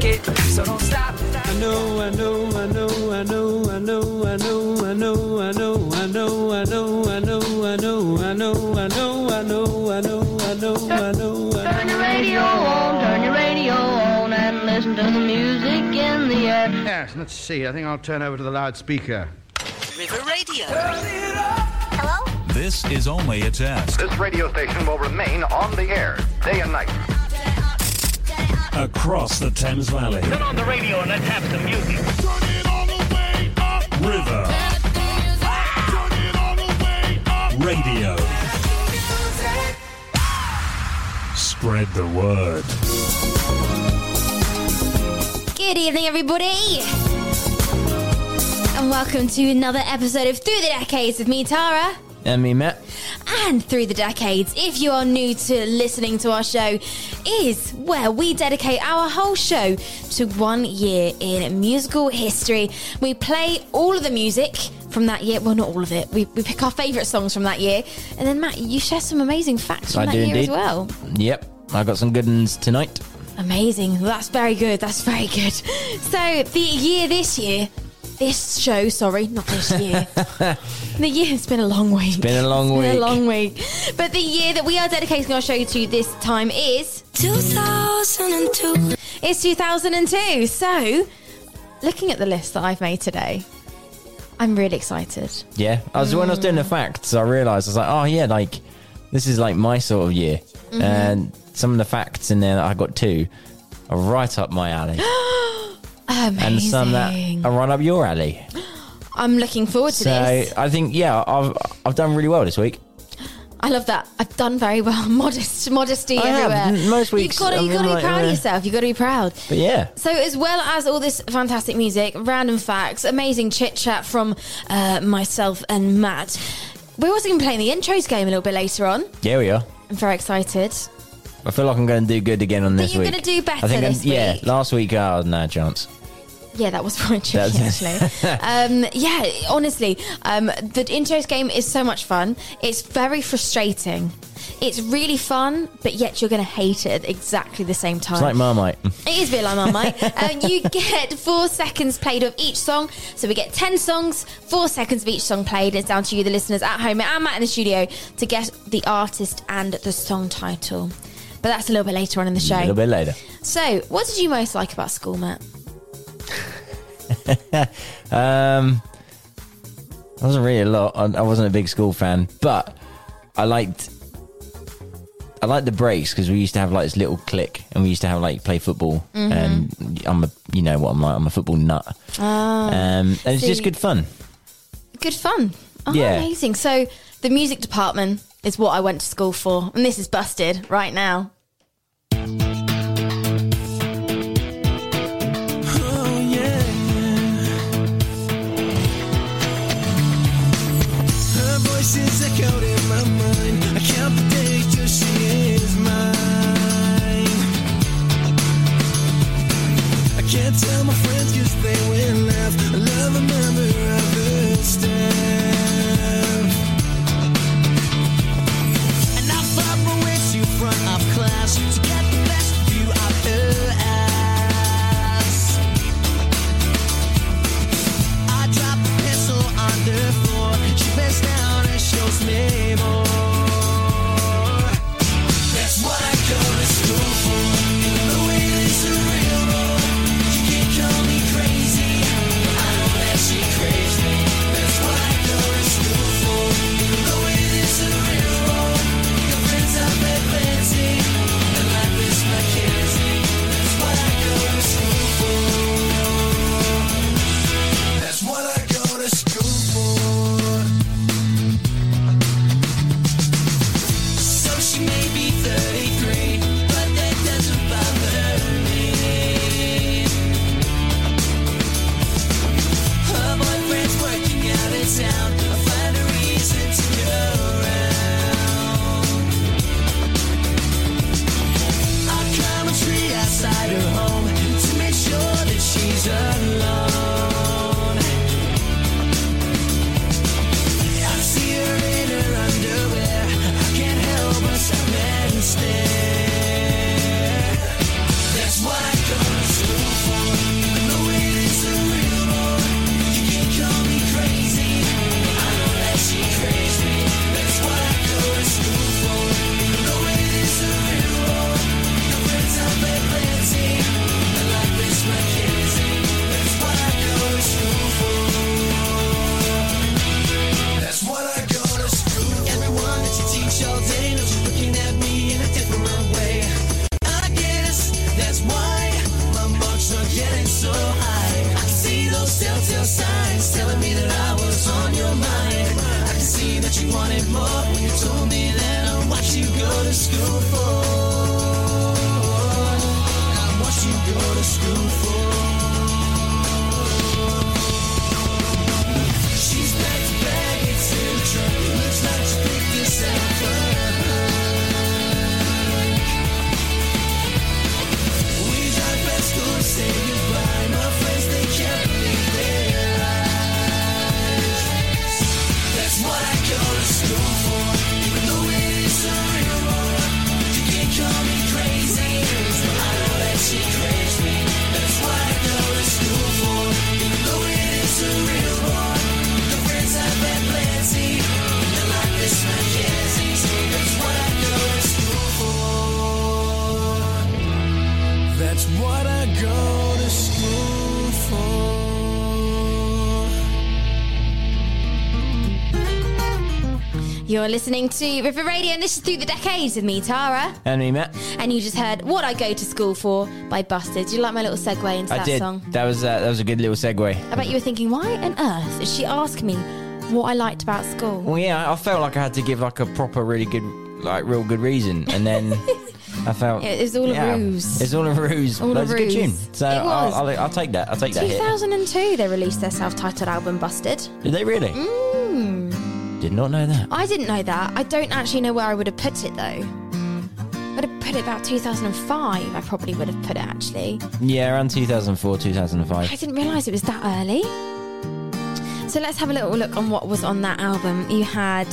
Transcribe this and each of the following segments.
make it, so don't stop. I know, I know, I know, I know, I know, I know, I know, I know, I know, I know, I know, I know, I know, I know, I know, I know, I know, I know, Turn your radio on, turn your radio on, and listen to the music in the air. Yes, let's see. I think I'll turn over to the loudspeaker. River Radio. Hello? This is only a test. This radio station will remain on the air day and night. Across the Thames Valley. Turn on the radio and let's have some music. River. Radio. Spread the word. Good evening, everybody. And welcome to another episode of Through the Decades with me, Tara. And me, Matt. And Through the Decades, if you are new to listening to our show, is where we dedicate our whole show to one year in musical history. We play all of the music from that year. Well, not all of it. We, we pick our favourite songs from that year. And then, Matt, you share some amazing facts from I that do year indeed. as well. Yep, I got some good ones tonight. Amazing. That's very good. That's very good. So, the year this year, this show, sorry, not this year. the year, it's been a long week. It's been a long week. Been a long week. But the year that we are dedicating our show to this time is 2002. It's 2002. So, looking at the list that I've made today, I'm really excited. Yeah, I was when I was doing the facts, I realised I was like, oh yeah, like this is like my sort of year, Mhm. and some of the facts in there that I got two are right up my alley, Amazing. and some that are right up your alley. I'm looking forward to So this. I think yeah, I've I've done really well this week. I love that. I've done very well. Modest, modesty I everywhere. M- most weeks, you've got to, got to be like, proud uh, of yourself. You've got to be proud. But yeah, So, as well as all this fantastic music, random facts, amazing chit chat from uh, myself and Matt, we're also going to be playing the intros game a little bit later on. yeah, we are. I'm very excited. I feel like I'm going to do good again on Think this you're week. gonna do better I think I'm- this yeah. Last week, I had no chance. Yeah, that was quite tricky, That's- actually. um, yeah, honestly, um, the intros game is so much fun. It's very frustrating. It's really fun, but yet you're going to hate it at exactly the same time. It's like Marmite. It is a bit like Marmite. um, you get four seconds played of each song. So we get 10 songs, four seconds of each song played. It's down to you, the listeners at home and Matt in the studio, to guess the artist and the song title. But that's a little bit later on in the show. A little bit later. So, what did you most like about school, Matt? Um, I wasn't really a lot. I, I wasn't a big school fan, but I liked. I liked the breaks because we used to have like this little click, and we used to have like play football. Mhm. And I'm a, you know what I'm like. I'm a football nut. Ah, um, and it's just good fun. Good fun. Oh, Yeah. amazing. So, the music department is what I went to school for. And this is busted right now. Can't tell my friends cause they will That's You're listening to River Radio, and this is Through the Decades with me, Tara. And me, Matt. And you just heard What I Go to School For by Busted. Did you like my little segue into I that did. song? That was uh, that was a good little segue. I bet you were thinking, why on earth did she ask me what I liked about school? Well, yeah, I felt like I had to give like a proper, really good, like real good reason, and then I felt It was all a yeah, ruse. It's all a ruse. All but a it's a good tune. ruse. So I'll. I'll, I'll take that. I'll take that hit. 2002, they released their self-titled album Busted. Did they really? Mm. Did not know that. I didn't know that. I don't actually know where I would have put it though. I'd have put it about 2005. I probably would have put it actually. Yeah, around 2004, 2005. I didn't realise it was that early. So let's have a little look on what was on that album. You had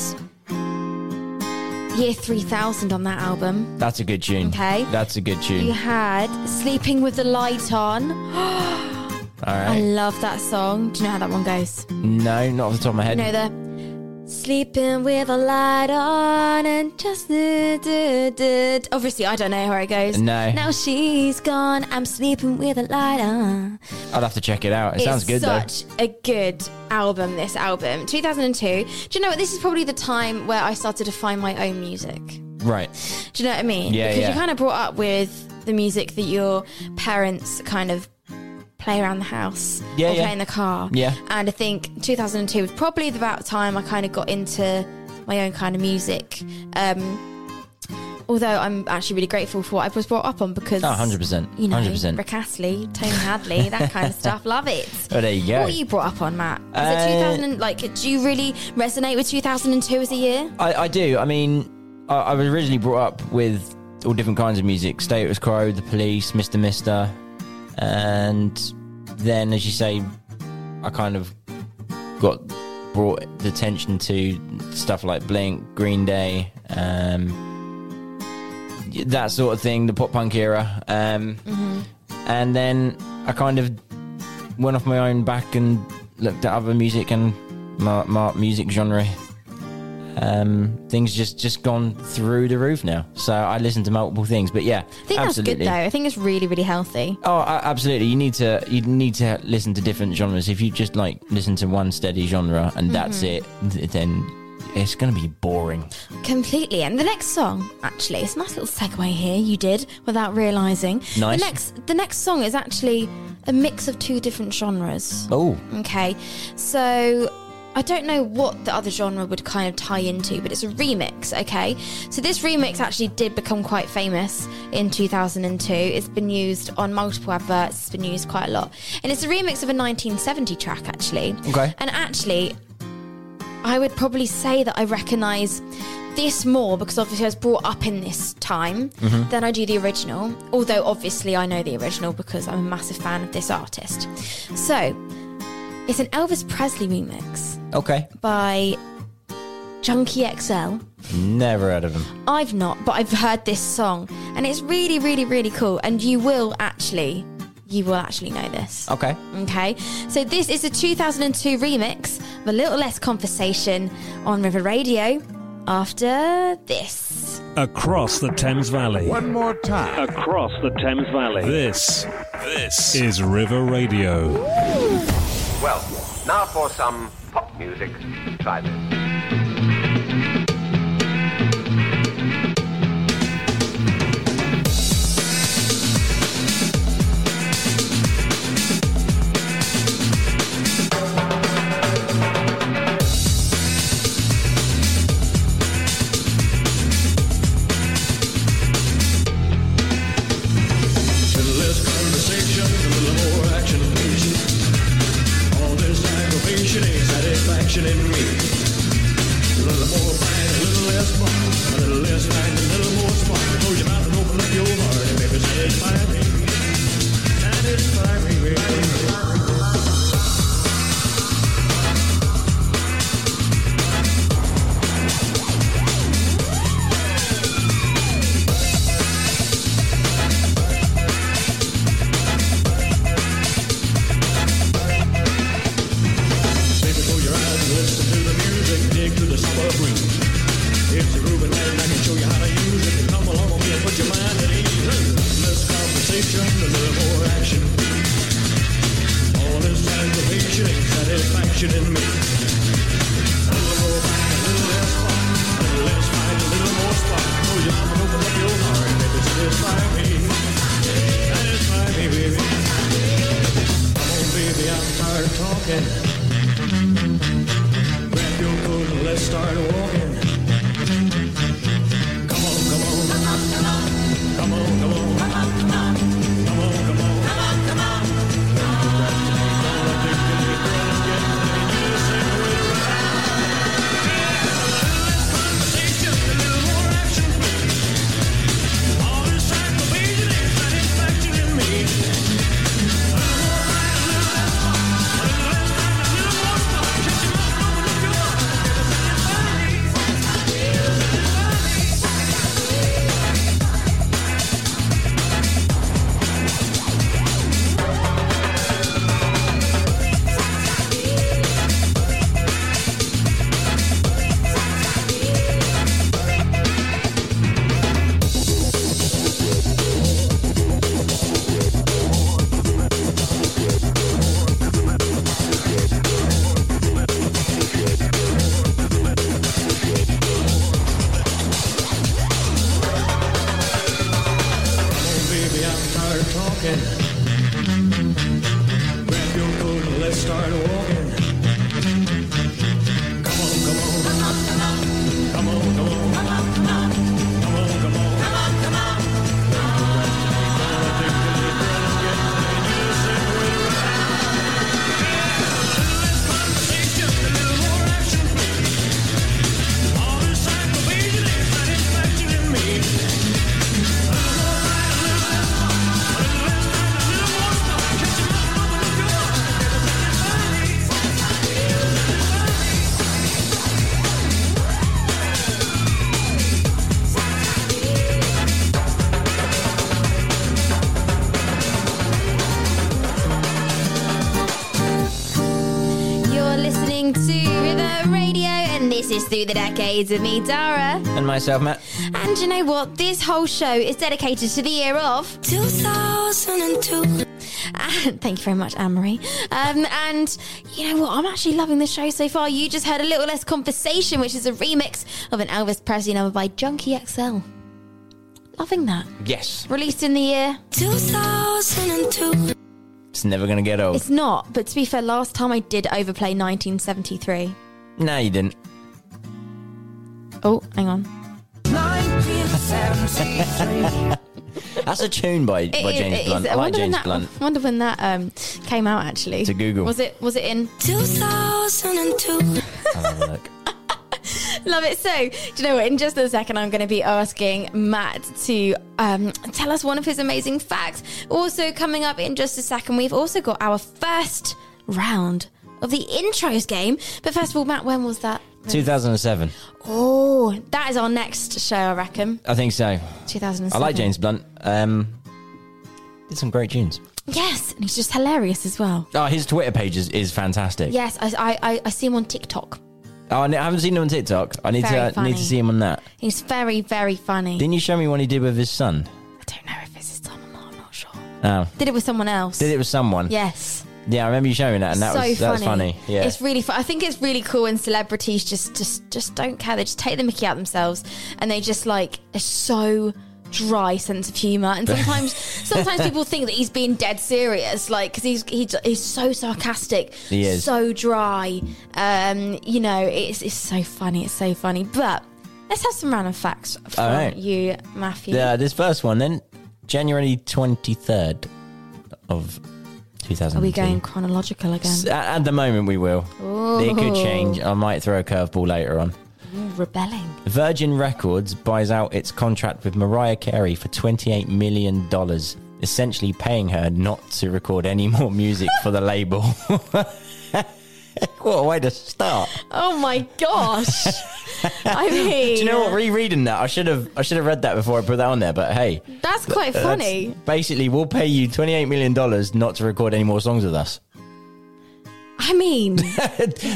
Year 3000 on that album. That's a good tune. Okay. That's a good tune. You had Sleeping with the Light On. All I love that song. Do you know how that one goes? No, not off the top of my head. You know the sleeping with a light on and just do, do, do. obviously I don't know how it goes. No. Now she's gone. I'm sleeping with a light on. I'd have to check it out. It sounds good such a good album. This album, 2002. Do you know what? This is probably the time where I started to find my own music. Right. Do you know what I mean? Yeah, because yeah. you kind of brought up with the music that your parents kind of play around the house Yeah, or yeah. play in the car. Yeah. And I think 2002 was probably about time I kind of got into my own kind of music. Um, although I'm actually really grateful for what I was brought up on because, Oh, 100%. you know, 100%. Rick Astley, Tony Hadley, that kind of stuff. Love it. Oh, there you go. What were you brought up on, Matt? Was Uh, it 2000? Like, do you really resonate with 2002 as a year? I, I do. I mean, I, I was originally brought up with all different kinds of music Status Quo, The Police, Mr. Mister. And then, as you say, I kind of got brought the attention to stuff like Blink, Green Day, um, that sort of thing, the pop punk era. Um, And then I kind of went off my own back and looked at other music and my, my music genre um, things just just gone through the roof now. So I listen to multiple things, but yeah, I think absolutely. that's good, though. I think it's really, really healthy. Oh, absolutely. You need to you need to listen to different genres. If you just like listen to one steady genre and that's it, then it's going to be boring. Completely. And the next song, actually, it's a nice little segue here. You did without realizing. Nice. The next, the next song is actually a mix of two different genres. Oh, Okay, so I don't know what the other genre would kind of tie into, but it's a remix. Okay, so this remix actually did become quite famous in 2002. It's been used on multiple adverts. It's been used quite a lot, and it's a remix of a 1970 track actually. Okay. and actually, I would probably say that I recognise this more because obviously I was brought up in this time mm-hmm. than I do the original. Although obviously I know the original because I'm a massive fan of this artist. So it's an Elvis Presley remix okay. by Junkie XL. Never heard of him. I've not, but I've heard this song and it's really, really, really cool. And you will actually, you will actually know this. Okay. Okay, so this is a 2002 remix of A Little Less Conversation on River Radio after this. Across the Thames Valley. One more time. Across the Thames Valley. This, this is River Radio. Well, now for some pop music. Try this. A little more fight, a little less fun, a little less fight, a little more spark. Close your mouth and open up your heart, and baby, say it's fine. Through the Decades with me, Tara. And myself, Matt. And you know what? This whole show is dedicated to the year of 2002. And thank you very much, Anne Marie. Um, and you know what? I'm actually loving the show so far. You just heard a little less conversation, which is a remix of an Elvis Presley number by Junkie XL. Loving that. Yes. Released in the year 2002. It's never going to get old. It's not, but to be fair, last time I did overplay 1973. no, you didn't. Oh, hang on. That's a tune by, by It James it. Blunt. I like wonder when James that, Blunt. I wonder when that um, came out actually. To Google. Was it was it in 2002? I'll have a look. Love it. So, do you know what? In just a second, I'm going to be asking Matt to um, tell us one of his amazing facts. Also, coming up in just a second, we've also got our first round of the intros game. But first of all, Matt, when was that? 2007. Oh, that is our next show, I reckon. I think so. 2007. I like James Blunt. Um, did some great tunes. Yes, and he's just hilarious as well. Oh, his Twitter page is, is fantastic. Yes, I, I, I see him on TikTok. Oh, I haven't seen him on TikTok. I need Very to uh, funny. need to see him on that. He's very, very funny. Didn't you show me one he did with his son? I don't know if it's his son or not. I'm not sure. Oh, Did it with someone else? did it with someone? Yes. Yeah, I remember you showing that, and that so was that was funny. Yeah, It's really fun. I think it's really cool when celebrities just just just don't care. They just take the mickey out themselves and they just like are so dry sense of humor and sometimes sometimes people think that he's being dead serious like because he's he, he's so sarcastic He is. so dry um you know it's it's so funny it's so funny but let's have some random facts for right. you matthew yeah. This first one, then January twenty third of two thousand. are we going chronological again At, at the moment, we will. It could change. I might throw a curveball later on. Ooh, rebelling Virgin Records buys out its contract with Mariah Carey for $28 million, essentially paying her not to record any more music for the label. what a way to start. oh my gosh i mean Do you know what? Uh, rereading that, I should have I should have read that before I put that on there. But hey, that's quite that's- funny basically, we'll pay you $28 million not to record any more songs with us. I mean,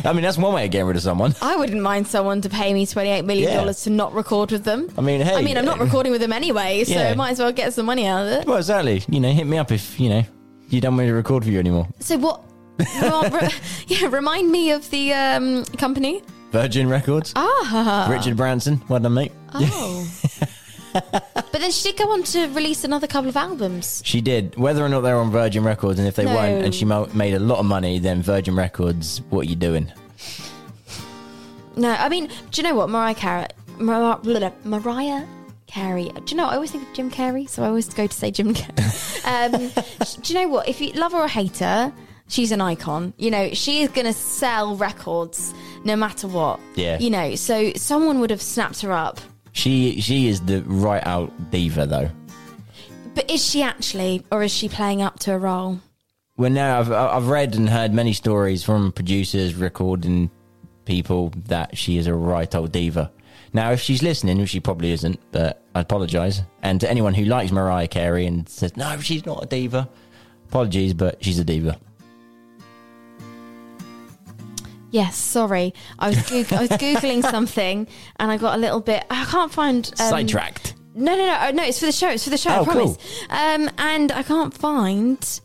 I mean, that's one way of getting rid of someone. I wouldn't mind someone to pay me $28 million Yeah. to not record with them. I mean, hey. I mean, I'm not recording with them anyway, so Yeah. I might as well get some money out of it. Well, exactly. You know, hit me up if, you know, you don't want me to record for you anymore. So, what Yeah, remind me of the um, company. Virgin Records. Ah. Richard Branson. Well done, mate. Oh. but then she did go on to release another couple of albums. She did. Whether or not they're on Virgin Records, and if they No. weren't, and she mo- made a lot of money, then Virgin Records, what are you doing? No, I mean, do you know what? Mariah Carey. Mar- blah, blah, Mariah Carey. Do you know, I always think of Jim Carrey, so I always go to say Jim Carrey. um, do you know what? If you love her or hate her, she's an icon. You know, she is going to sell records no matter what. Yeah. You know, so someone would have snapped her up. She she is the right out diva though. But is she actually, or is she playing up to a role? Well, now I've I've read and heard many stories from producers, recording people that she is a right old diva. Now, if she's listening, which she probably isn't, but I apologise. And to anyone who likes Mariah Carey and says no, she's not a diva, apologies, but she's a diva. Yes, sorry. I was Goog- I was googling something and I got a little bit. I can't find um, Sidetracked. No, no, no, oh, no. It's for the show. It's for the show. Oh, I promise. cool. Um, and I can't find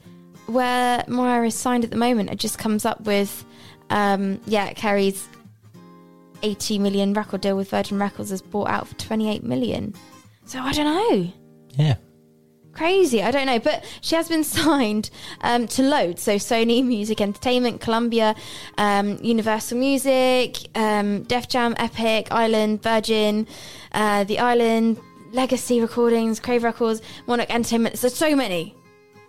where Mariah is signed at the moment. It just comes up with, um, yeah, Carey's eighty million record deal with Virgin Records is bought out for twenty eight million. So I don't know. Yeah. Crazy, I don't know, but she has been signed um, to loads. So Sony Music Entertainment, Columbia, um, Universal Music, um, Def Jam, Epic, Island, Virgin, uh, The Island, Legacy Recordings, Crave Records, Monarch Entertainment. So so many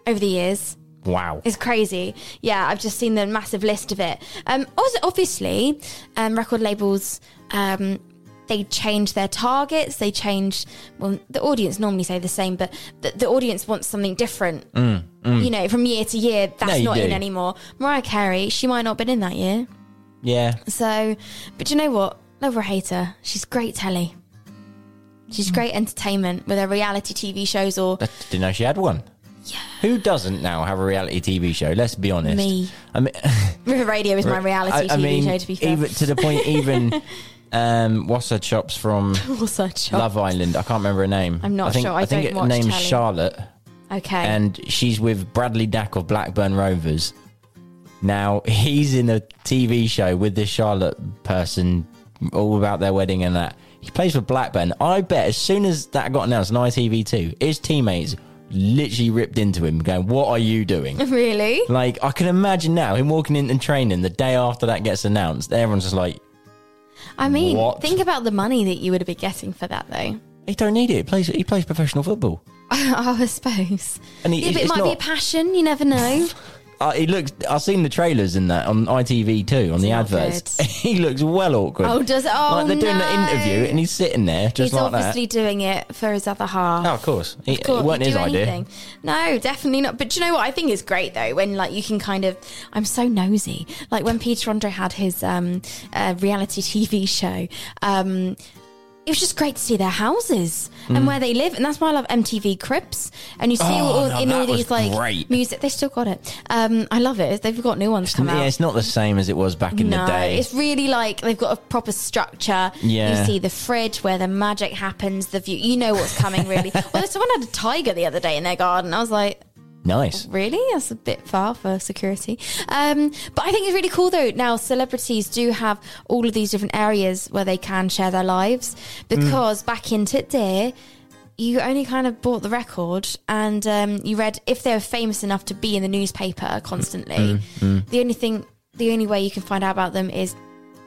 over the years. Wow. It's crazy. Yeah, I've just seen the massive list of it. Um, also, obviously, um, record labels um, they change their targets. They change. Well, the audience normally say the same, but the, the audience wants something different. You know, from year to year, that's Mm, you not in anymore. Mariah Carey, she might not have been in that year. Yeah. So, but you know what? Love or hate her, she's great telly. She's great entertainment with her reality TV shows or I didn't know she had one. Yeah. Who doesn't now have a reality TV show? Let's be honest. Me. I mean, River Radio is my reality I, I TV mean, show. To be fair, even to the point, even um, what's her chops from a job. Love Island? I can't remember her name. I'm not I think, sure. I think don't her watch name's telly. Charlotte, Okay. and she's with Bradley Dack of Blackburn Rovers. Now he's in a TV show with this Charlotte person, all about their wedding and that. He plays for Blackburn. I bet as soon as that got announced on ITV2, his teammates literally ripped into him, going, "What are you doing?" really? Like I can imagine now him walking in and training the day after that gets announced. Everyone's just like, I mean, What? think about the money that you would have been getting for that, though. he don't need it. He plays he plays professional football. oh, I suppose. And he- yeah, but it it's might be a not- passion. You never know. Uh, he looks. I've seen the trailers in that on ITV2 on the adverts. he looks well awkward. Oh, does it? Oh, like they're doing no. the interview and he's sitting there just He's like obviously doing it for his other half. that. Oh, of course. He, Of course, it wasn't his idea. No, definitely not. But do you know what I think is great though? When like you can kind of, I'm so nosy. Like when Peter Andre had his um, uh, reality TV show. Um, it was just great to see their houses and where they live, and that's why I love MTV Cribs. And you see Mm. Oh, all no, in all these like great. music. They still got it. Um, I love it. They've got new ones come Yeah, out. it's not the same as it was back in no, the day. it's really like they've got a proper structure. Yeah. You see the fridge where the magic happens, the view. You know what's coming, really. well, someone had a tiger the other day in their garden. I was like, nice. really? That's a bit far for security. Um, but I think it's really cool, though. Now, celebrities do have all of these different areas where they can share their lives because back in today, you only kind of bought the record and um, you read if they were famous enough to be in the newspaper constantly. The only thing, the only way you can find out about them is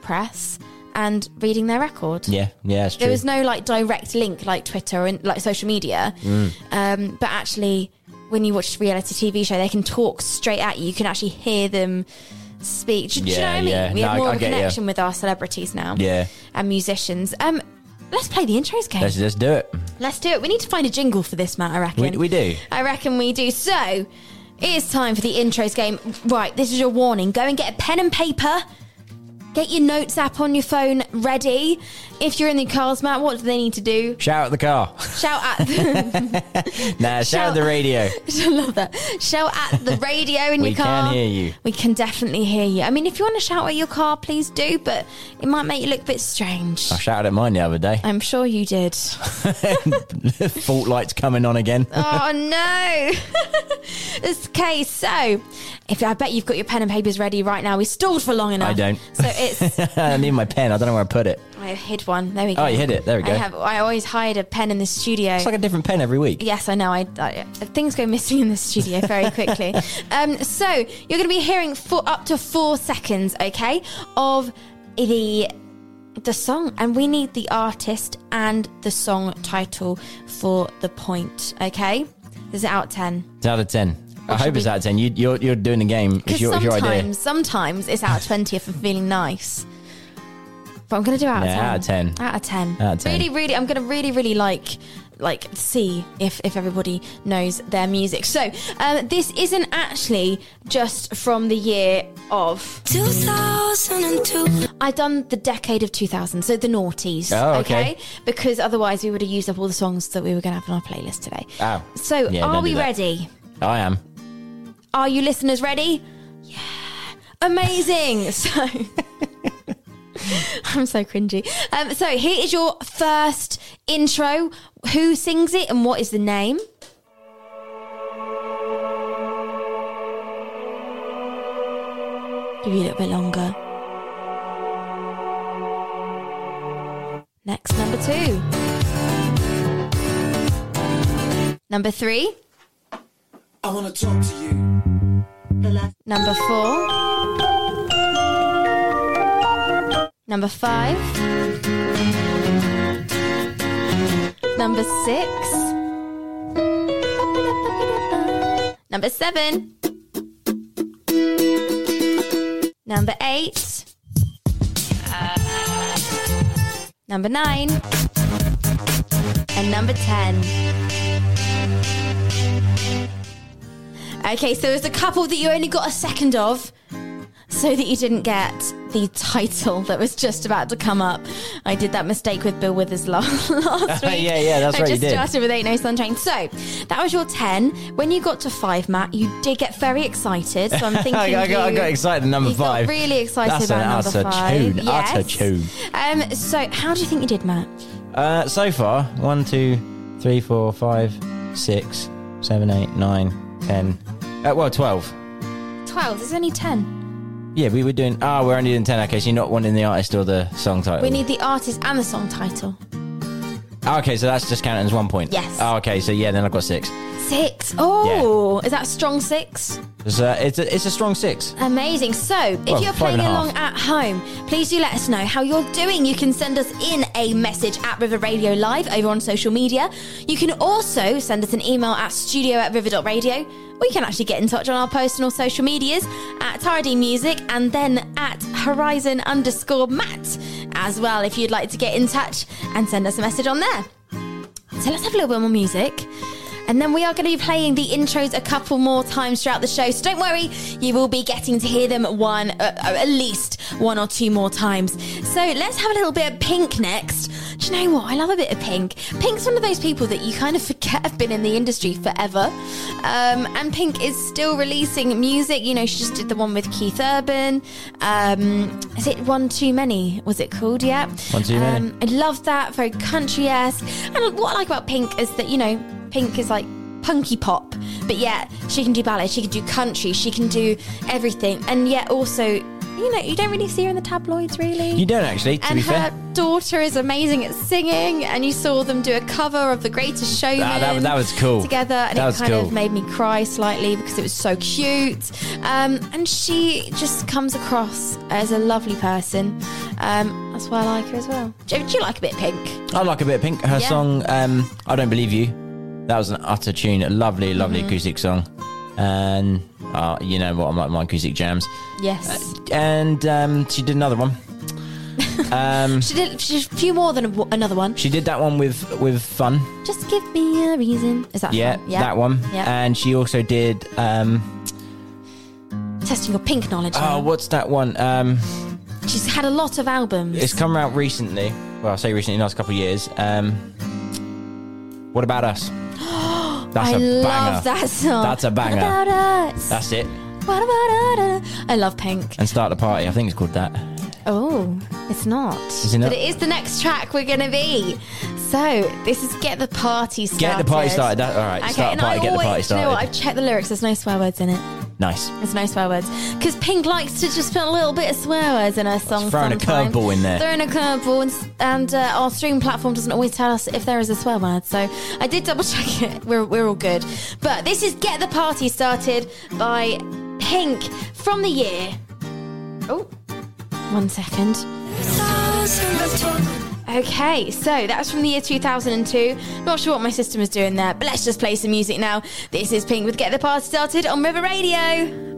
press and reading their record. Yeah, yeah, it's true. There was no like direct link like Twitter and like social media. Mm. Um, but actually, when you watch a reality TV show, they can talk straight at you. You can actually hear them speak. Do, do you know Yeah, what I mean? yeah. We No, have more I of a connection with our celebrities now. Yeah. And musicians. Um, let's play the intros game. let's just do it. let's do it. do it. We need to find a jingle for this, Matt. I reckon. We, we do. I reckon we do. So, it is time for the intros game. Right, this is your warning. Go and get a pen and paper Get your notes app on your phone ready. If you're in the cars, Matt, what do they need to do? Shout at the car. Shout at. Nah, shout, Shout- at the radio. I love that. Shout at the radio in your car. We can hear you. We can definitely hear you. I mean, if you want to shout at your car, please do, but it might make you look a bit strange. I shouted at mine the other day. I'm sure you did. Fault lights coming on again. Oh no! okay, so if I bet you've got your pen and papers ready right now, we stalled for long enough. I don't. So it's I need my pen. I don't know where I put it. I hid one. There we go. Oh, you hid it. There we go. I have. I always hide a pen in the studio. It's like a different pen every week. Yes, I know. I, I things go missing in the studio very quickly. um, so you're going to be hearing for up to four seconds, okay, of the the song, and we need the artist and the song title for the point. Okay, this is it out of ten? It's out of 10. I hope it's out of 10. You, you're, you're doing the game. It's Because your, it's your idea. sometimes, sometimes it's out of twenty if I'm feeling nice. But I'm going to do out Yeah, of ten. out of 10. Out of ten. Out of 10. Really, really, I'm going to really, really like like see if if everybody knows their music. So um, this isn't actually just from the year of 2002. I've done the decade of 2000, so the noughties. Oh, okay. Because otherwise we would have used up all the songs that we were going to have on our playlist today. Oh. So Yeah, are don't we that. ready? I am. Are you listeners ready? Yeah. Amazing. So I'm so cringy. Um, so here is your first intro. Who sings it and what is the name? Give you a little bit longer. Next, number two. Number three. I want to talk to you. Number four. Number five. Number six. Number seven. Number eight. Number nine. And number 10. Okay, so there's a couple that you only got a second of, so that you didn't get the title that was just about to come up. I did that mistake with Bill Withers last, last week. Yeah, yeah, that's I right, you just started with Ain't No Sunshine. So that was your 10. When you got to five, Matt, you did get very excited. So I'm thinking. I, got, I, got, I got excited at number you five. really excited That's about an number utter five. tune, Yes. utter tune. Um, so how do you think you did, Matt? Uh, so far, one, two, three, four, five, six, seven, eight, nine, ten. Uh, well, twelve. 12. There's only 10. Yeah, we were doing. Ah, we're only doing ten. Okay, so you're not wanting the artist or the song title. We need the artist and the song title. Ah, okay, so that's just counted as one point. Yes. Oh, okay, so yeah, then I've got six. Six. Oh, is that strong six? It's a, it's a, it's a strong six. Amazing. So, if Well, you're five and playing a half. along at home, please do let us know how you're doing. You can send us in a message at River Radio Live over on social media. You can also send us an email at studio at river.radio. Or you can actually get in touch on our personal social medias at Tardy Music and then at Horizon underscore Matt as well if you'd like to get in touch and send us a message on there. So let's have a little bit more music. And then we are going to be playing the intros a couple more times throughout the show. So don't worry, you will be getting to hear them one, uh, uh, at least one or two more times. So let's have a little bit of Pink next. Do you know what? I love a bit of Pink. Pink's one of those people that you kind of forget have been in the industry forever. Um, and Pink is still releasing music. You know, she just did the one with Keith Urban. Um, is it One Too Many? Was it called? Yeah. One Too Many. Um, I love that. Very country esque. And what I like about Pink is that, you know, Pink is like punky pop, but yet she can do ballet, she can do country, she can do everything. And yet also, you know, you don't really see her in the tabloids really. You don't actually, to and her fair. daughter is amazing at singing, and you saw them do a cover of The Greatest Showman. Ah, that- that was cool. Together, and That it kind cool. of made me cry slightly because it was so cute. Um, and she just comes across as a lovely person. Um, that's why I like her as well. Do, do you like a bit of Pink? I like a bit of Pink. Her Yeah. song, um, I Don't Believe You. That was an utter tune. A lovely, lovely Mm-hmm. acoustic song. And uh, you know what? I'm like my acoustic jams. Yes. And um, she did another one. um, She did, she did a few more than a, another one. she did that one with with Fun. Just give me a reason. Is that Yeah, fun? Yeah, that one. Yeah. And she also did. Um, Testing your pink knowledge. oh, now. what's that one? Um, She's she's had a lot of albums. It's come out recently. Well, I say recently, last couple of years. Um, what about us? That's I a love banger. that song. That's a banger. What about us? That's it. What about us? I love Pink. And start the party. I think it's called that. Oh, it's not. Is it not? But it is the next track we're going to be. So, this is Get the Party Started. Get the party started. That, all right. Okay, start and party. I Get the party do you know what? I've checked the lyrics. There's no swear words in it. Nice. It's no swear words. Because Pink likes to just put a little bit of swear words in her songs throwing a sometimes. curveball in there. Throwing a curveball. And, and uh, our stream platform doesn't always tell us if there is a swear word. So I did double check it. We're, we're all good. But this is Get the Party Started by Pink from the year. Oh, one second. Okay, so that's from the year 2002. Not sure what my system is doing there, but let's just play some music now. This is Pink with Get the Party Started on River Radio.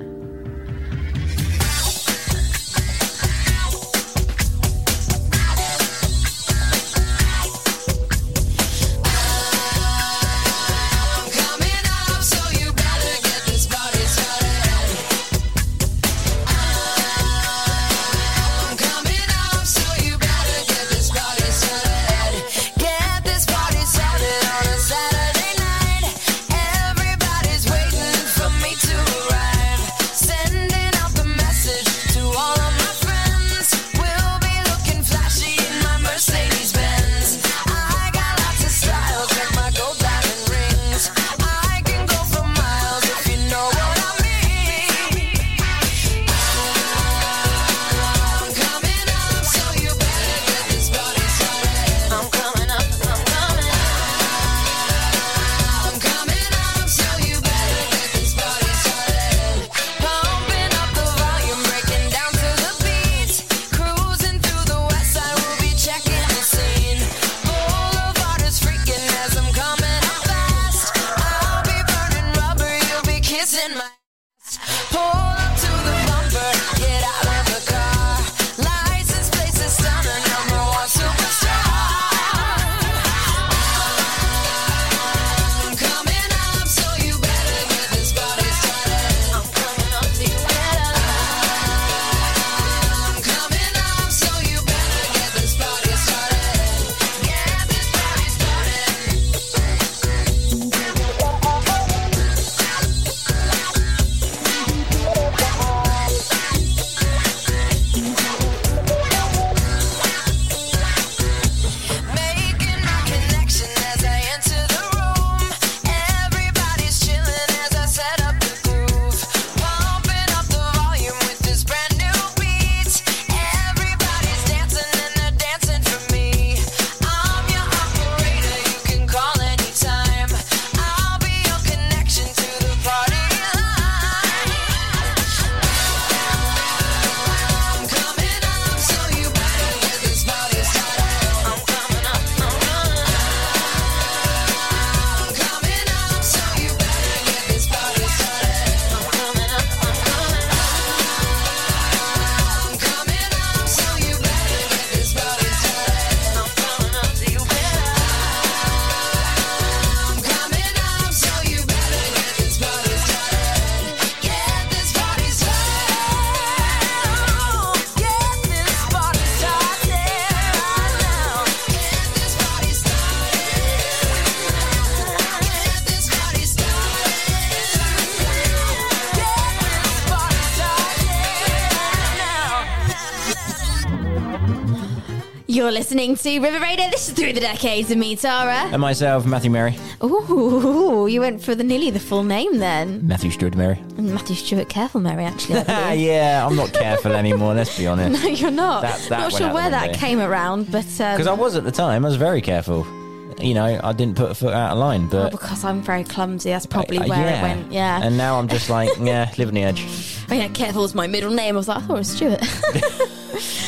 You're listening to River Radio. This is Through the Decades of me, Tara. And myself, Matthew Mary. Ooh, you went for the nearly the full name then. Matthew Stewart Mary. And Matthew Stewart Careful Mary, actually. I Ah, believe. yeah, I'm not careful anymore, let's be honest. No, you're not. That- that not sure where that came around, but um, Because I was at the time, I was very careful. You know, I didn't put a foot out of line, but. because I'm very clumsy. That's probably Uh, where yeah. it went. Yeah. And now I'm just like, yeah, live on the edge. Oh, yeah, Careful is my middle name. I was like, I thought it was Stuart.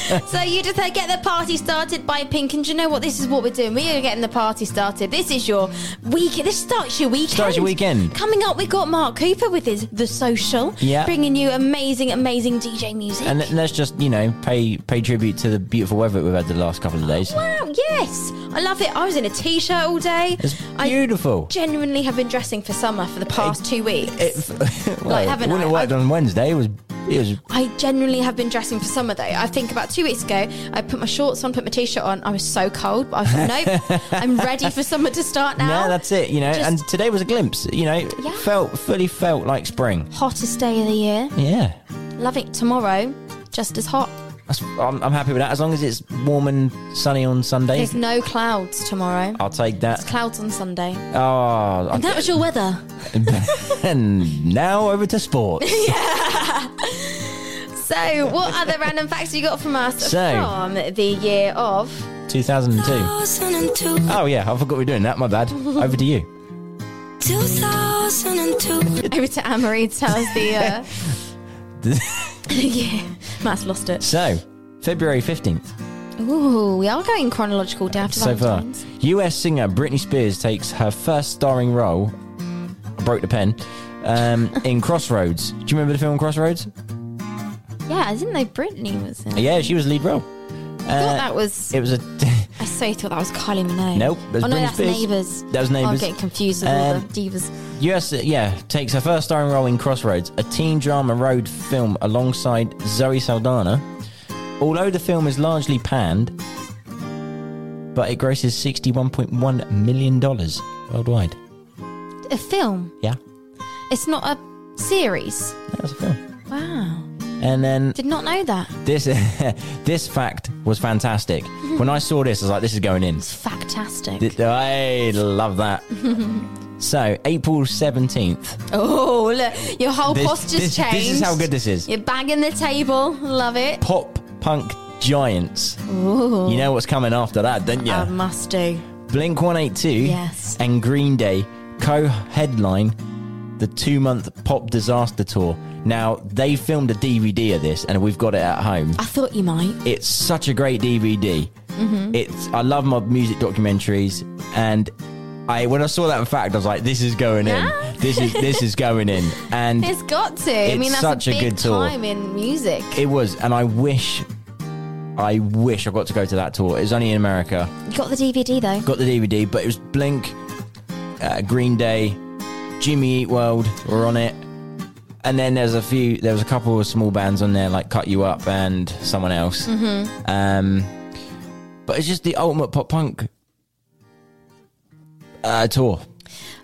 so you just said get the party started by Pink, and do you know what? This is what we're doing. We are getting the party started. This is your week. This starts your weekend. Starts your weekend. Coming up, we've got Mark Cooper with his The Social. Yeah. Bringing you amazing, amazing DJ music. And let's just, you know, pay pay tribute to the beautiful weather we've had the last couple of days. Wow, yes. I love it. I was in a t-shirt all day. It's I beautiful. genuinely have been dressing for summer for the past two weeks. It, well, Like, haven't it wouldn't I? have worked I- on Wednesday. It was it was I genuinely have been dressing for summer though. I think about two weeks ago, I put my shorts on, put my t-shirt on. I was so cold, but I thought, nope, I'm ready for summer to start now. no, that's it. You know, Just- and today was a glimpse. You know, Yeah. felt fully felt like spring. Hottest day of the year. Yeah, Love it. Tomorrow, just as hot. That's, I'm, I'm happy with that. As long as it's warm and sunny on Sunday, There's no clouds tomorrow. I'll take that. It's clouds on Sunday. Oh, And that was your weather. and now over to sports. So, what other random facts you got from us So- from the year of 2002. 2002. Oh yeah, I forgot we are doing that. My bad. Over to you. 2002. over to Anne-Marie to tell us the. Uh... yeah, Matt's lost it. So, February 15th. Ooh, we are going chronological day after So far, Valentine's. US singer Britney Spears takes her first starring role. I broke the pen. Um, in Crossroads. Do you remember the film Crossroads? Yeah, I didn't know Britney was in. it. Yeah, she was lead role. I thought that was. It was a. I so thought that was Kylie Minogue. Nope, oh no, Britney that's Spears. Neighbours. That was Oh, I'm getting confused with all Um, the divas. US, yeah, takes her first starring role in Crossroads, a teen drama road film alongside Zoe Saldana. Although the film is largely panned, but it grosses $61.1 million worldwide. A film. Yeah, It's not a series. that was a film. Wow, And then did not know that. this this fact was fantastic. Mm-hmm. When I saw this, I was like, this is going in. It's fantastic. Th- I love that. so, April 17th. oh, look, your whole This, posture's this, changed. this is how good this is. You're banging the table. Love it. Pop punk giants. Ooh, You know what's coming after that, don't you? I must do. Blink 182 Yes. and Green Day co headline the two month pop disaster tour. Now, they filmed a DVD of this and we've got it at home. I thought you might. It's such a great DVD. Mm-hmm. It's I love my music documentaries and I when I saw that fact I was like this is going Yeah. in. This is this is going in. And It's got to. I mean, that's such a a big good tour. time in music. it was and I wish I wish I got to go to that tour. It was only in America. You got the DVD though. got the DVD, but it was Blink, uh, Green Day, Jimmy Eat World were on it, and then there's a few. There was a couple of small bands on there like Kut U Up and someone else. Mm-hmm. Um, but it's just the ultimate pop punk uh, tour.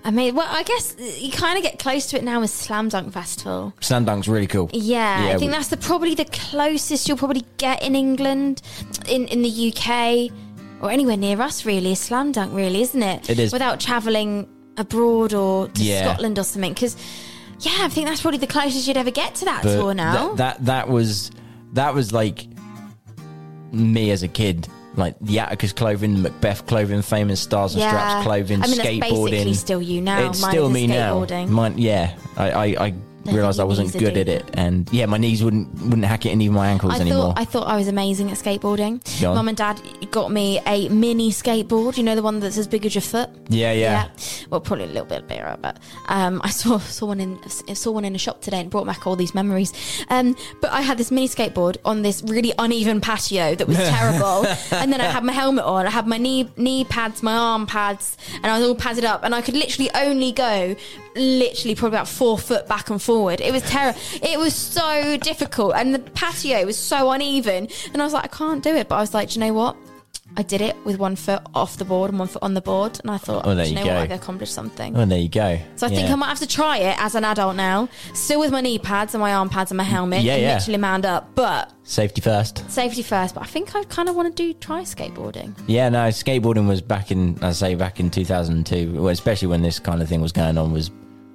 I mean, well, I guess you kind of get close to it now with Slam Dunk Festival. Slam Dunk's really cool. Yeah, Yeah, I think we- that's the probably the closest you'll probably get in England, in in the UK, or anywhere near us. Really, is Slam Dunk, really, isn't it? It is. Without travelling abroad or to Yeah. Scotland or something, because yeah, I think that's probably the closest you'd ever get to that But tour now. That, that that was that was like me as a kid. Like the Atticus clothing, the Macbeth clothing, famous stars and straps clothing, I mean, that's skateboarding. basically still you now, It's minus still the me now. skateboarding. Mine, yeah, I, I, I realised I wasn't good at it, and yeah, my knees wouldn't wouldn't hack it, and even my ankles I anymore. thought I thought I was amazing at skateboarding. Go on. Mum and Dad got me a mini skateboard. You know the one that's as big as your foot. yeah, yeah, Well, probably a little bit bigger, but um, I saw saw one in saw one in a shop today and brought back all these memories. Um, but I had this mini skateboard on this really uneven patio that was terrible, and then I had my helmet on. I had my knee knee pads, my arm pads, and I was all padded up, and I could literally only go literally probably about four foot back and forward. It was terrible. It was so difficult, and the patio was so uneven, and I was like, I can't do it. But I was like, do you know what? I did it with one foot off the board and one foot on the board, and I thought, Well, there "Do you know go. what? I've accomplished something. Oh, there you go. So I think I might have to try it as an adult now, still with my knee pads and my arm pads and my helmet, Yeah, and yeah. literally manned up. But safety first. safety first. But I think I kind of want to do try skateboarding. Yeah, no, skateboarding was back in, I say, back in 2002, especially when this kind of thing was going on, was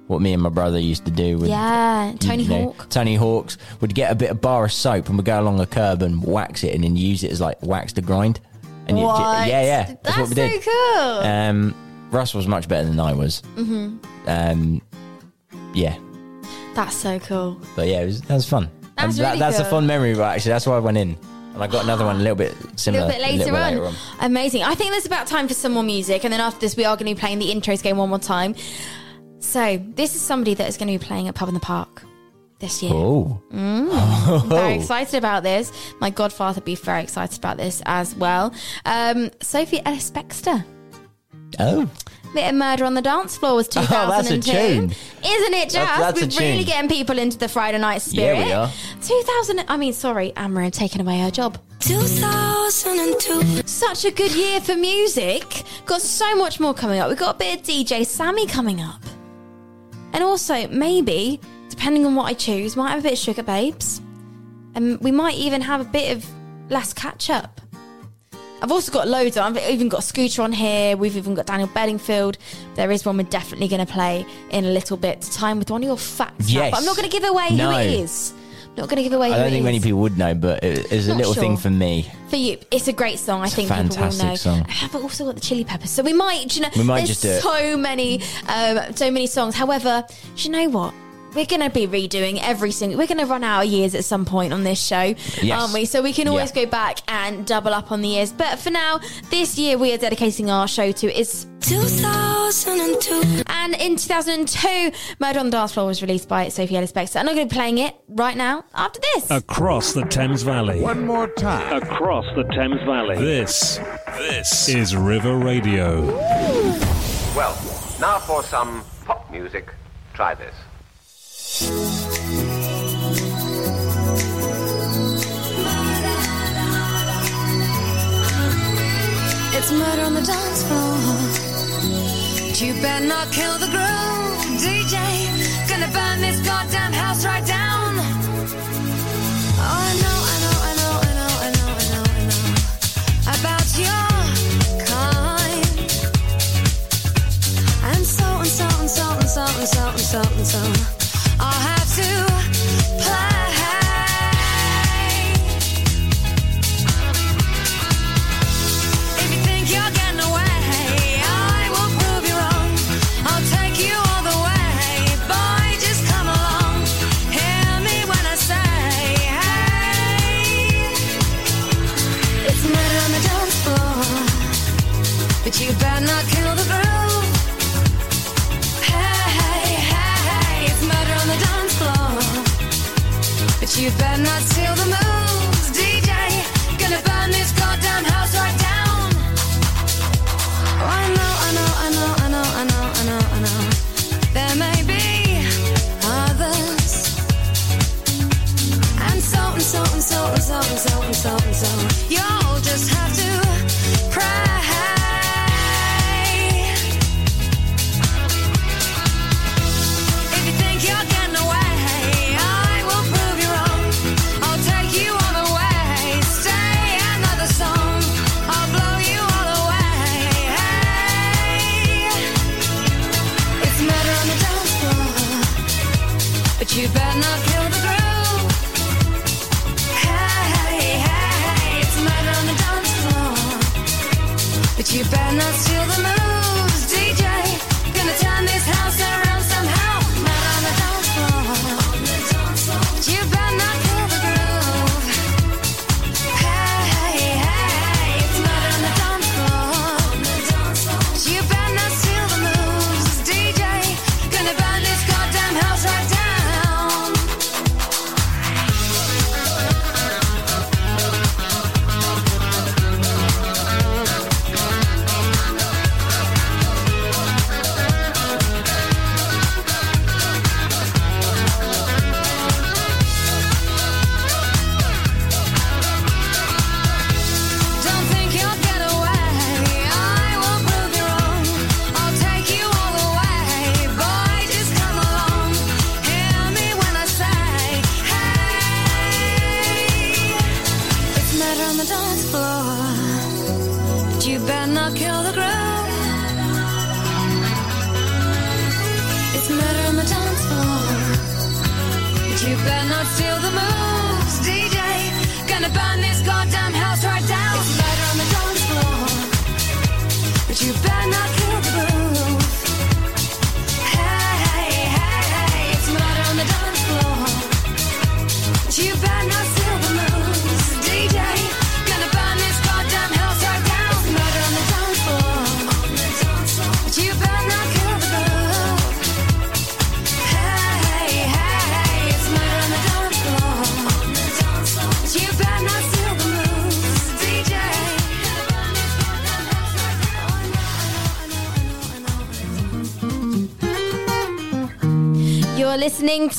what me and my brother used to do. With, Yeah, Tony you know, Hawk. Tony Hawks would get a bit of bar of soap and we'd go along a curb and wax it and then use it as like wax to grind. And you- What? yeah, yeah, that's, That's what we so did. cool. Um, Russ was much better than I was. Mm-hmm. Um, yeah, That's so cool. but yeah, it was, that was fun. That's And that, really that's a cool. fun memory, but actually, that's why I went in. And I got another one a little bit similar little bit later, on. Amazing. I think there's about time for some more music, and then after this, we are going to be playing the intros game one more time. So this is somebody that is going to be playing at Pub in the Park this year. Oh, I'm very excited about this. My godfather would be very excited about this as well. Um, Sophie Ellis Bextor. oh, Bit of Murder on the Dance Floor was Oh, that's a 2002. tune. Isn't it just? That's- that's a We're really tune. getting people into the Friday night spirit. Yeah, we are. 2000, I mean, sorry, Anne-Marie taking away her job. 2002. Such a good year for music. Got so much more coming up. We've got a bit of DJ Sammy coming up. And also, maybe, depending on what I choose, might have a bit of Sugababes. And we might even have a bit of Las Ketchup. I've also got loads on. I've even got Scooter on here. We've even got Daniel Bedingfield. There is one we're definitely going to play in a little bit. Time with one of your facts. Yes. But I'm not going to give away No. who it is. not going to give away I don't it think many people would know, but it, it's a little sure. thing for me. For you, it's a great song. I It's a think people will fantastic know. song. I've also got the Chili Peppers, so we might. do You know, We might there's just do it. so many, um, so many songs. However, do you know what? We're going to be redoing every single. We're going to run out of years at some point on this show, Yes. aren't we? So we can always Yeah. go back and double up on the years. But for now, this year we are dedicating our show to is 2002. and in 2002, Murder on the Dance Floor was released by Sophie Ellis Bextor. And I'm going to be playing it right now after this. Across the Thames Valley. One more time. Across the Thames Valley. This, this is River Radio. Well, now for some pop music. Try this. It's murder on the dance floor. But you better not kill the groove, DJ. Gonna burn this goddamn house right down.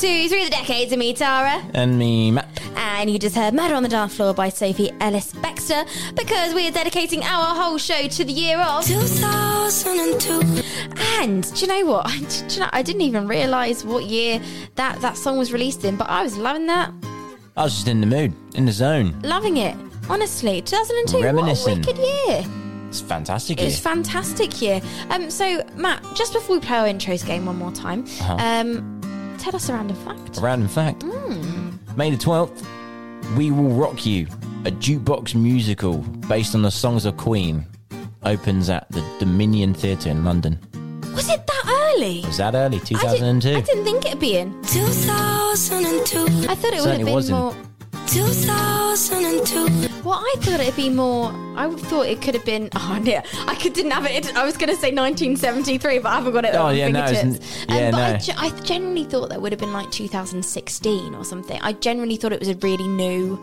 To Through the Decades of me, Tara. And me, Matt. And you just heard Murder on the Dance Floor by Sophie Ellis Bextor because we are dedicating our whole show to the year of 2002. And do you know what? I, do you know, I didn't even realise what year that, that song was released in, but I was loving that. I was just in the mood, in the zone. Loving it. Honestly, 2002, what a wicked year. It's fantastic. It was fantastic year. Um, so, Matt, just before we play our intros game one more time, Uh-huh. um, tell us a random fact. A random fact. Hmm. May the 12th, We Will Rock You, a jukebox musical based on the songs of Queen, opens at the Dominion Theatre in London. Was it that early? Was that early? I, did, 2002? I didn't think it'd be in. 2002. I thought it would have Certainly been wasn't. more. 2002. Well, I thought it'd be more. I thought it could have been. Oh, yeah. I could, didn't have it. I was going to say 1973, but I haven't got it. Oh, on yeah, no, it's fingertips. n- yeah, but I, no. ge- I genuinely thought that would have been like 2016 or something. I genuinely thought it was a really new,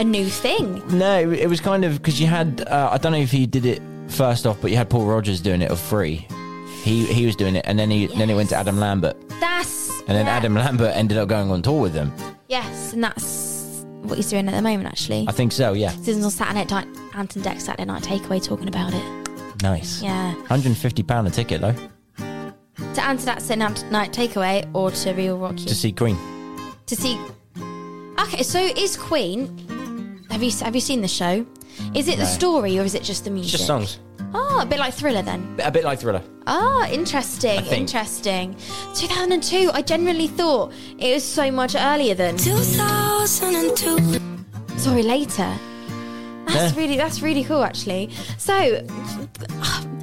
a new thing. No, it was kind of because you had. Uh, I don't know if he did it first off, but you had Paul Rodgers doing it of free. He he was doing it, and then he then it went to Adam Lambert, That's and then yeah. Adam Lambert ended up going on tour with them. Yes, and that's what he's doing at the moment. Actually, I think so. Yeah, is on Saturday night. Ant and Dec Saturday Night Takeaway talking about it. nice. Yeah, Hundred and fifty pound a ticket though to Ant and Dec Saturday Night Takeaway or to Real Rock You to see Queen. to see. Okay, so is Queen? Have you have you seen the show? Is it the No. story or is it just the music? Just songs, Oh, a bit like Thriller then. a bit like Thriller. Ah, interesting, I think. interesting. 2002. I genuinely thought it was so much earlier than. 2002. Sorry, later. That's Yeah. really that's really cool actually. So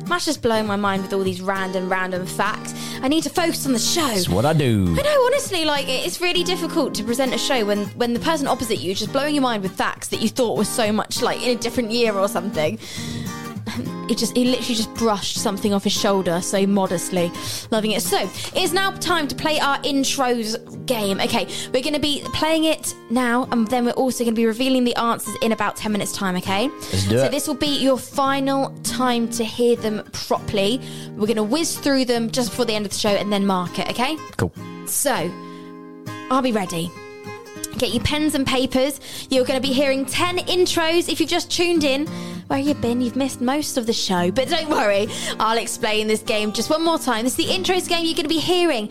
Matt's just blowing my mind with all these random, random facts. I need to focus on the show. That's what I do. I know, honestly, like it's really difficult to present a show when when the person opposite you is just blowing your mind with facts that you thought was so much like in a different year or something. It just he literally just brushed something off his shoulder so modestly. Loving it. So it's now time to play our intros game. Okay, we're gonna be playing it now and then we're also gonna be revealing the answers in about 10 minutes time, okay? Let's do so it. this will be your final time to hear them properly. We're gonna whiz through them just before the end of the show and then mark it, okay? Cool. So, I'll be ready. Get your pens and papers. You're going to be hearing 10 intros. If you've just tuned in, where you've been? You've missed most of the show. But don't worry, I'll explain this game just one more time. This is the intros game. You're going to be hearing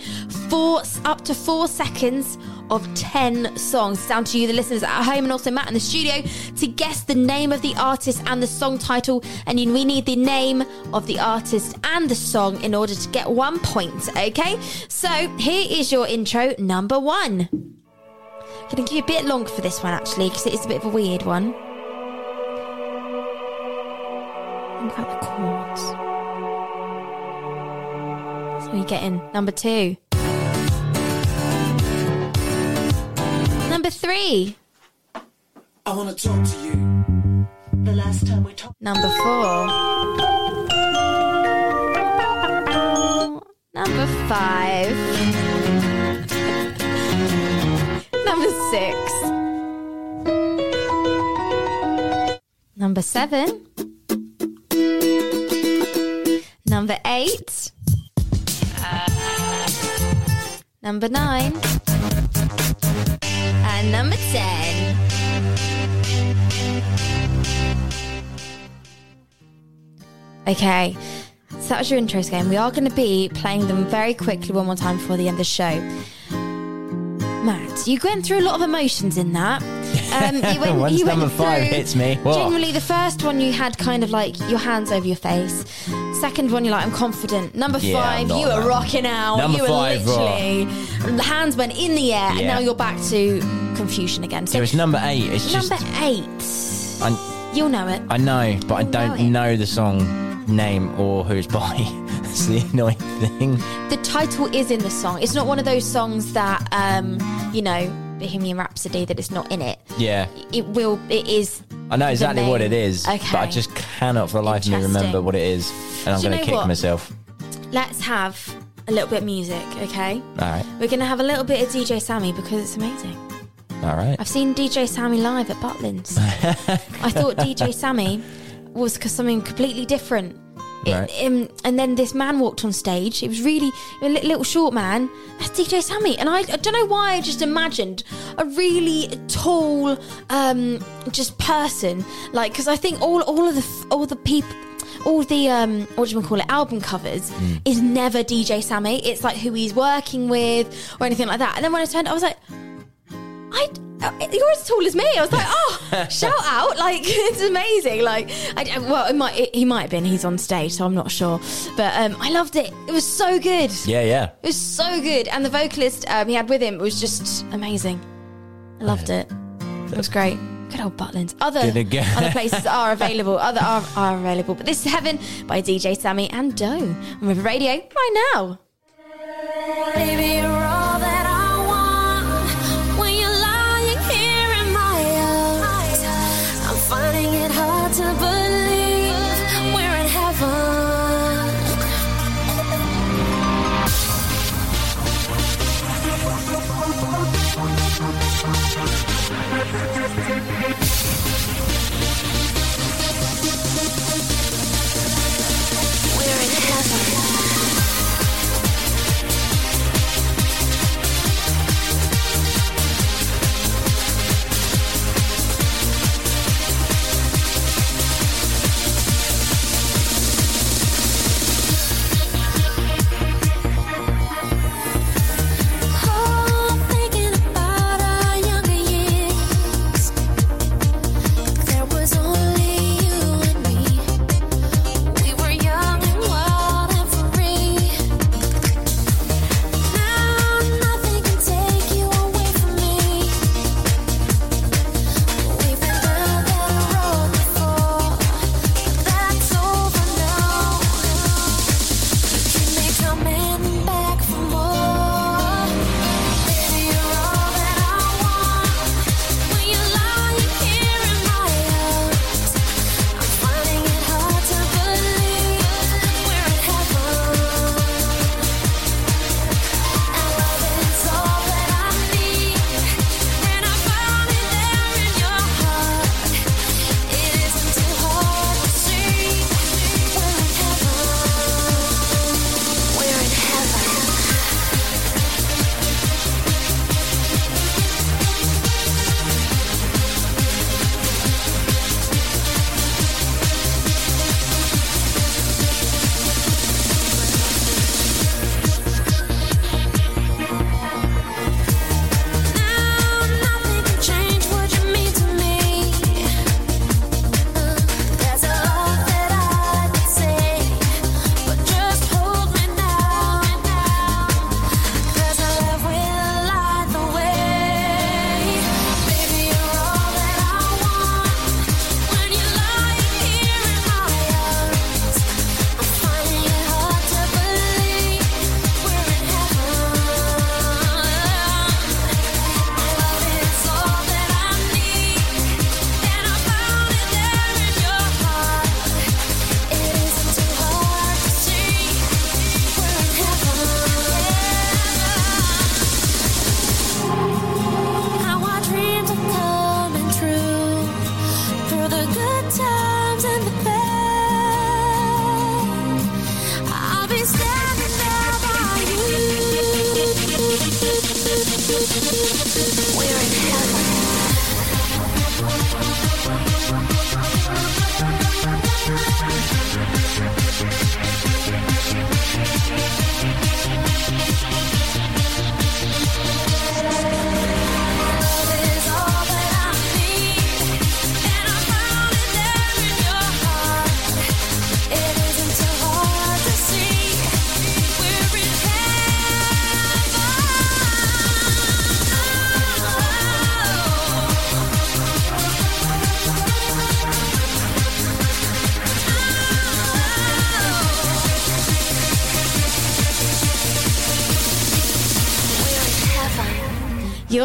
four, up to four seconds of 10 songs. It's down to you, the listeners at home, and also Matt in the studio, to guess the name of the artist and the song title. And we need the name of the artist and the song in order to get one point, okay? So here is your intro number one. Gonna give you a bit longer for this one actually, because it is a bit of a weird one. Think about the chords. So you get in number two. Number three. I want to talk to you. The last time we talked. Number four. Number five. Number six. Number seven. Number eight. Number nine. And number ten. Okay, so that was your intros game. We are going to be playing them very quickly one more time before the end of the show. Matt, you went through a lot of emotions in that. Um, you went, Once you went number five through- hits me, what? Generally, the first one you had kind of like your hands over your face. Second one, you're like, I'm confident. Number Yeah, I'm five, not you were rocking out. Number you were five, literally, the hands went in the air, and Yeah. now you're back to confusion again. So, So it's number eight. It's just number eight, I, you'll know it. I know, but I don't know it. know the song name or who it's by. That's the annoying thing. the title is in the song. It's not one of those songs that, um, you know, Bohemian Rhapsody that it's not in it. Yeah, It will. It is. I know exactly what it is, Okay. but I just cannot for the life of me remember what it is, and I'm Do you going to know kick what? myself. Let's have a little bit of music, okay? All right, We're gonna have a little bit of DJ Sammy because it's amazing. all right. I've seen DJ Sammy live at Butlins. I thought DJ Sammy was c- something completely different It- um, and then this man walked on stage. It was really a li- little short man. That's DJ Sammy. And I, I don't know why I just imagined a really tall, um, just person. Like, because I think all all of the all the people. All the um, what do you call it? Album covers is never DJ Sammy. It's like who he's working with or anything like that. And then when I turned, I was like, I, uh, you're as tall as me. I was like, oh, shout out! Like it's amazing. Like, I, I- well, it might, it, he might have been. He's on stage, so I'm not sure. But um, I loved it. It was so good. Yeah, yeah. It was so good, and the vocalist um, he had with him was just amazing. I loved it. It was great. Good old Butlins. Other Gonna other places are available. Other are, are available. But this is Heaven by DJ Sammy and Do on River Radio right now.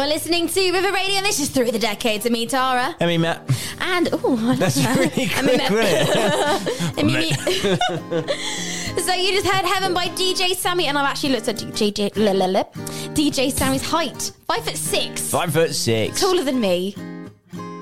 You're listening to River Radio, and this is Through the Decades. Of me, Tara. I mean, Matt. And, oh, That's that. really I mean, quick, wasn't I mean, so you just heard Heaven by DJ Sammy, and I've actually looked at DJ, DJ Sammy's height. Five foot six. Five foot six. Taller than me.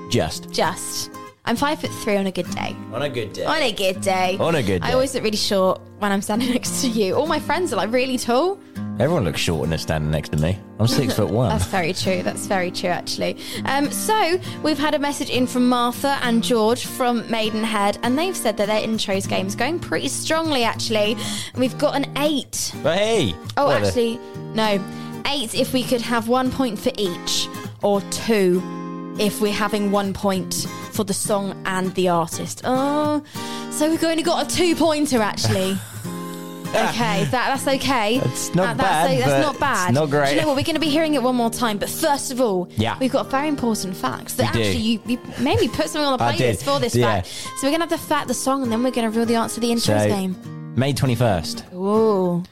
Just. Just. I'm five foot three on a good day. On a good day. On a good day. On a good day. I always look really short when I'm standing next to you. All my friends are like really tall. Everyone looks short when they're standing next to me. I'm six foot one. That's very true. That's very true, actually. Um, so we've had a message in from Martha and George from Maidenhead, and they've said that their intros game is going pretty strongly. Actually, we've got an eight. But hey. Oh, what actually, no, eight. If we could have one point for each, or two, if we're having one point for the song and the artist. Oh, so we've only got a two-pointer actually. Okay, that, that's okay. That's not That- that's, bad, that's but not bad. it's not great. Do you know what? We're going to be hearing it one more time, but first of all, Yeah. we've got very important facts that We actually you, you made me put something on the playlist for this yeah. fact. So we're going to have the fact, the song, and then we're going to reveal the answer to the intros So, game. May 21st. Ooh,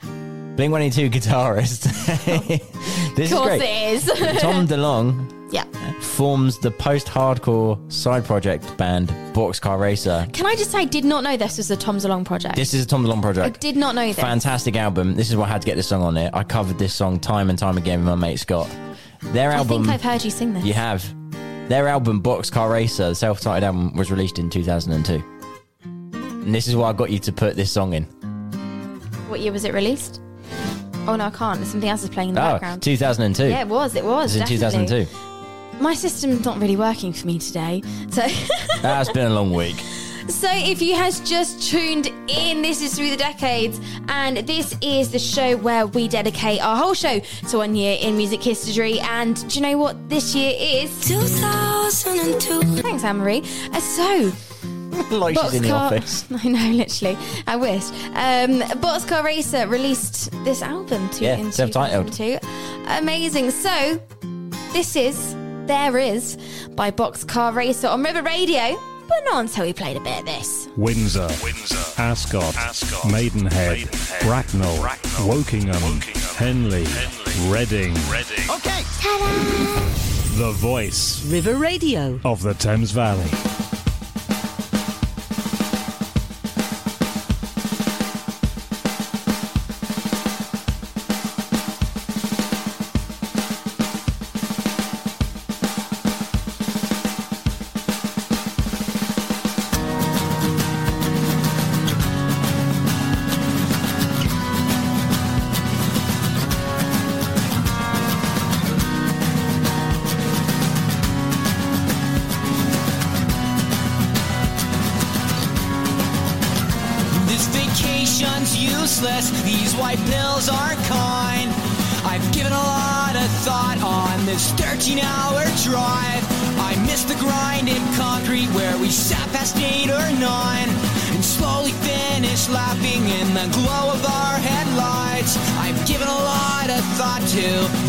Blink 182 guitarist. this of course is great. it is. Tom DeLong yeah. forms the post hardcore side project band Boxcar Racer. Can I just say, I did not know this was a Tom DeLonge project. This is a Tom DeLonge I project. I did not know this. Fantastic album. This is why I had to get this song on it. I covered this song time and time again with my mate Scott. Their album. I think I've heard you sing this. You have. Their album Boxcar Racer, the self titled album, was released in 2002. And this is why I got you to put this song in. What year was it released? Oh no, I can't. Something else is playing in the Oh, background. 2002. Yeah, it was. It was. It was in 2002. My system's not really working for me today. So, That's been a long week. so if you has just tuned in, this is through the decades, and this is the show where we dedicate our whole show to one year in music history. And do you know what this year is? 2002. Thanks, Anne Marie. Uh, so. like she's in the office. I know, literally. I wish. Um, Boxcar Racer released this album to, Yeah, in self-titled. 2002. Amazing. So, this is There Is by Boxcar Racer on River Radio, but not until we played a bit of this. Windsor, Windsor Ascot, Ascot Maidenhead, Bracknell, Wokingham, Henley, Reading. Okay. The voice River Radio. of the Thames Valley.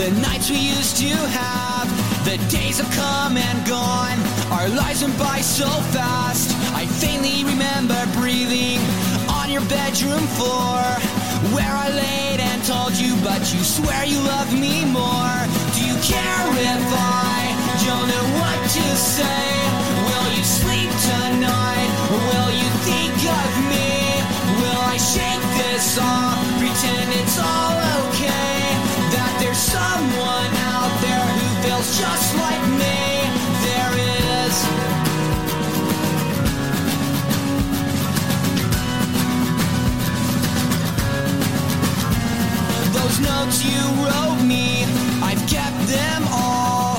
The nights we used to have. The days have come and gone, our lives went by so fast. I faintly remember breathing on your bedroom floor where I laid and told you, but you swear you love me more. Do you care if I don't know what to say? Will you sleep tonight? Will you think of me? Will I shake this off? Notes you wrote me, I've kept them all.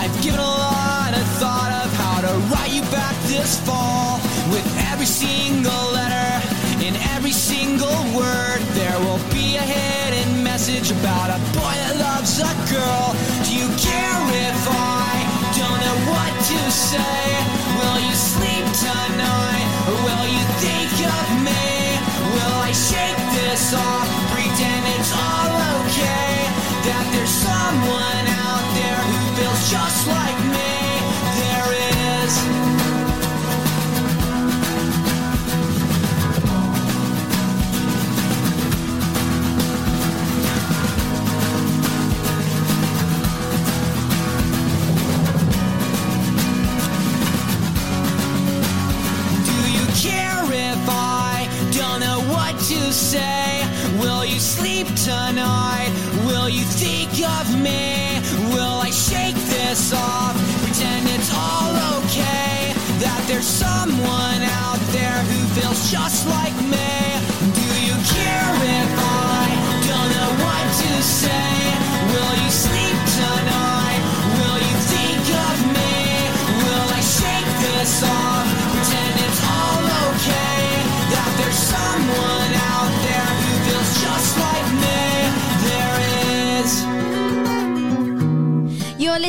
I've given a lot of thought of how to write you back this fall. With every single letter, in every single word, there will be a hidden message about a boy that loves a girl. Do you care if I don't know what to say? Will you sleep tonight, or will you think of me? Will I shake this off? Someone out there who feels just like me. There is. Do you care if I don't know what to say? Will you sleep tonight? Will you think of me? Will I shake this off? Pretend it's all okay. That there's someone out there who feels just like me?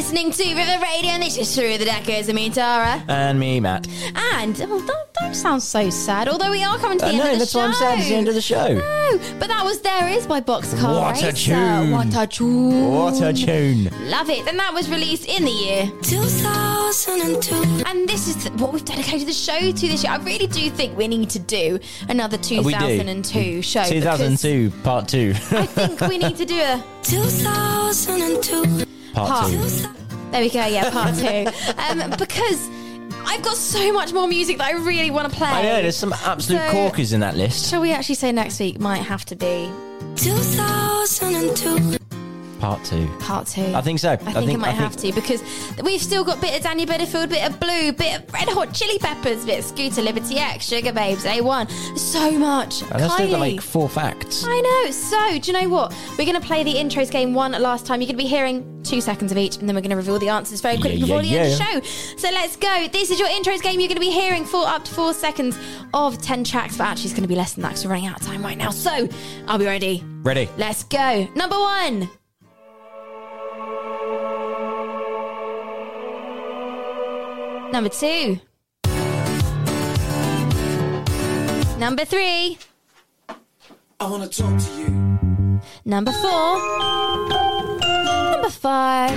Listening to River Radio, and this is Through the Decades. I'm Tara. And me, Matt. And oh, don't, don't sound so sad. Although we are coming to the I end know, of the that's show. why I'm sad. It's the end of the show. No, but that was "There Is" by Boxcar What a Racer. tune. What a tune! What a tune. Love it. And that was released in the year 2002. And this is what we've dedicated the show to this year. I really do think we need to do another uh, We do. 2002 show. 2002, part two. I think we need to do a 2002 Part two. There we go. Yeah, part two. um, because I've got so much more music that I really want to play. I know, there's some absolute So- corkers in that list. Shall we actually say next week might have to be 2002 Part two. part two? I think so. I think, it might have to because we've still got bit of Daniel Bedingfield, bit of Blue, bit of Red Hot Chili Peppers, bit of Scooter Liberty X, Sugababes, A1. So much. And I still got like four facts. I know. So, do you know what? We're going to play the intros game one last time. You're going to be hearing two seconds of each, and then we're going to reveal the answers very quickly Yeah, before yeah, the end of the show. So, let's go. This is your intros game. You're going to be hearing for up to four seconds of 10 tracks, but actually, it's going to be less than that because we're running out of time right now. So, I'll be ready. Ready? Let's go. Number one. Number two. Number three. I wanna talk to you. Number four. Number five.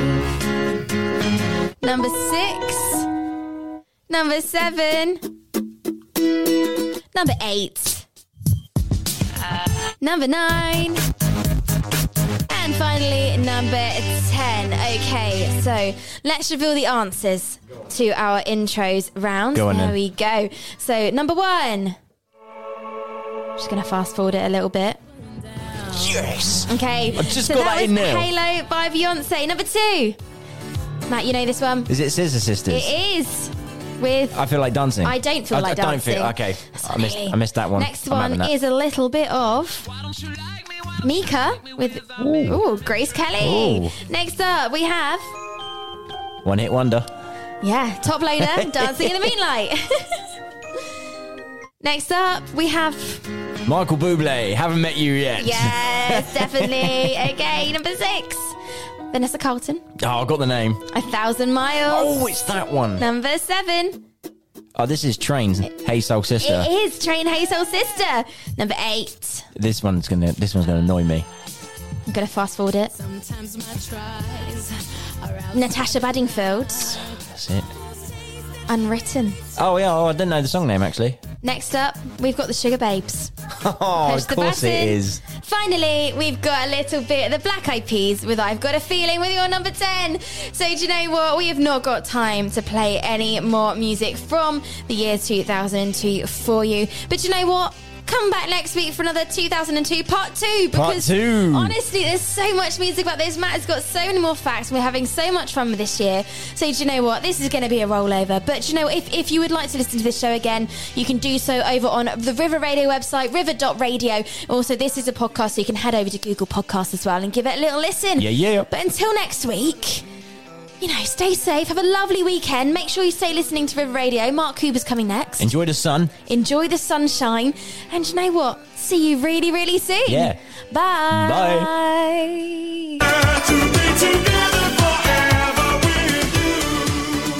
Number six. Number seven. Number eight. Number nine. And finally, number 10. Okay, so let's reveal the answers to our intros round. Go on there then. we go. So, number one. Just going to fast forward it a little bit. Yes. Okay. I've just so got that that was in now. Halo by Beyonce. Number two. Matt, you know this one? Is it Scissor Sisters? It is. With. I feel like dancing. I don't feel I, like I don't dancing. feel okay. I missed. Really? I missed that one. Next I'm one having that. is a little bit of Mika with ooh, Grace Kelly. Ooh. Next up, we have one hit wonder. yeah, Toploader dancing in the moonlight. Next up, we have Michael Bublé. Haven't met you yet. yes, definitely. okay, number six, Vanessa Carlton, Oh, I got the name. A Thousand Miles. Oh, it's that one. Number seven, Oh, this is Trains. Hey Soul Sister. it is Train Hey Soul Sister. Number eight, This one's gonna. This one's gonna annoy me. I'm gonna fast forward it. Natasha Bedingfield, That's it. Unwritten. Oh yeah. Oh, I didn't know the song name actually. Next up, we've got the Sugababes. Oh, Push of the course it button. is. Finally, we've got a little bit of the Black Eyed Peas with I've Got a Feeling with your number 10. So, do you know what? We have not got time to play any more music from the year 2002 for you. But you know what? Come back next week for another 2002 part two. Part Because two. honestly, there's so much music about this. Matt has got so many more facts. We're having so much fun with this year. So, do you know what? This is going to be a rollover. But you know, if, if you would like to listen to this show again, you can do so over on the River Radio website, river.radio. Also, this is a podcast, so you can head over to Google Podcasts as well and give it a little listen. Yeah, yeah. But until next week, you know, stay safe. Have a lovely weekend. Make sure you stay listening to River Radio. Mark Cooper's coming next. Enjoy the sun. Enjoy the sunshine. And you know what? See you really, really soon. Yeah. Bye. Bye. Today, today.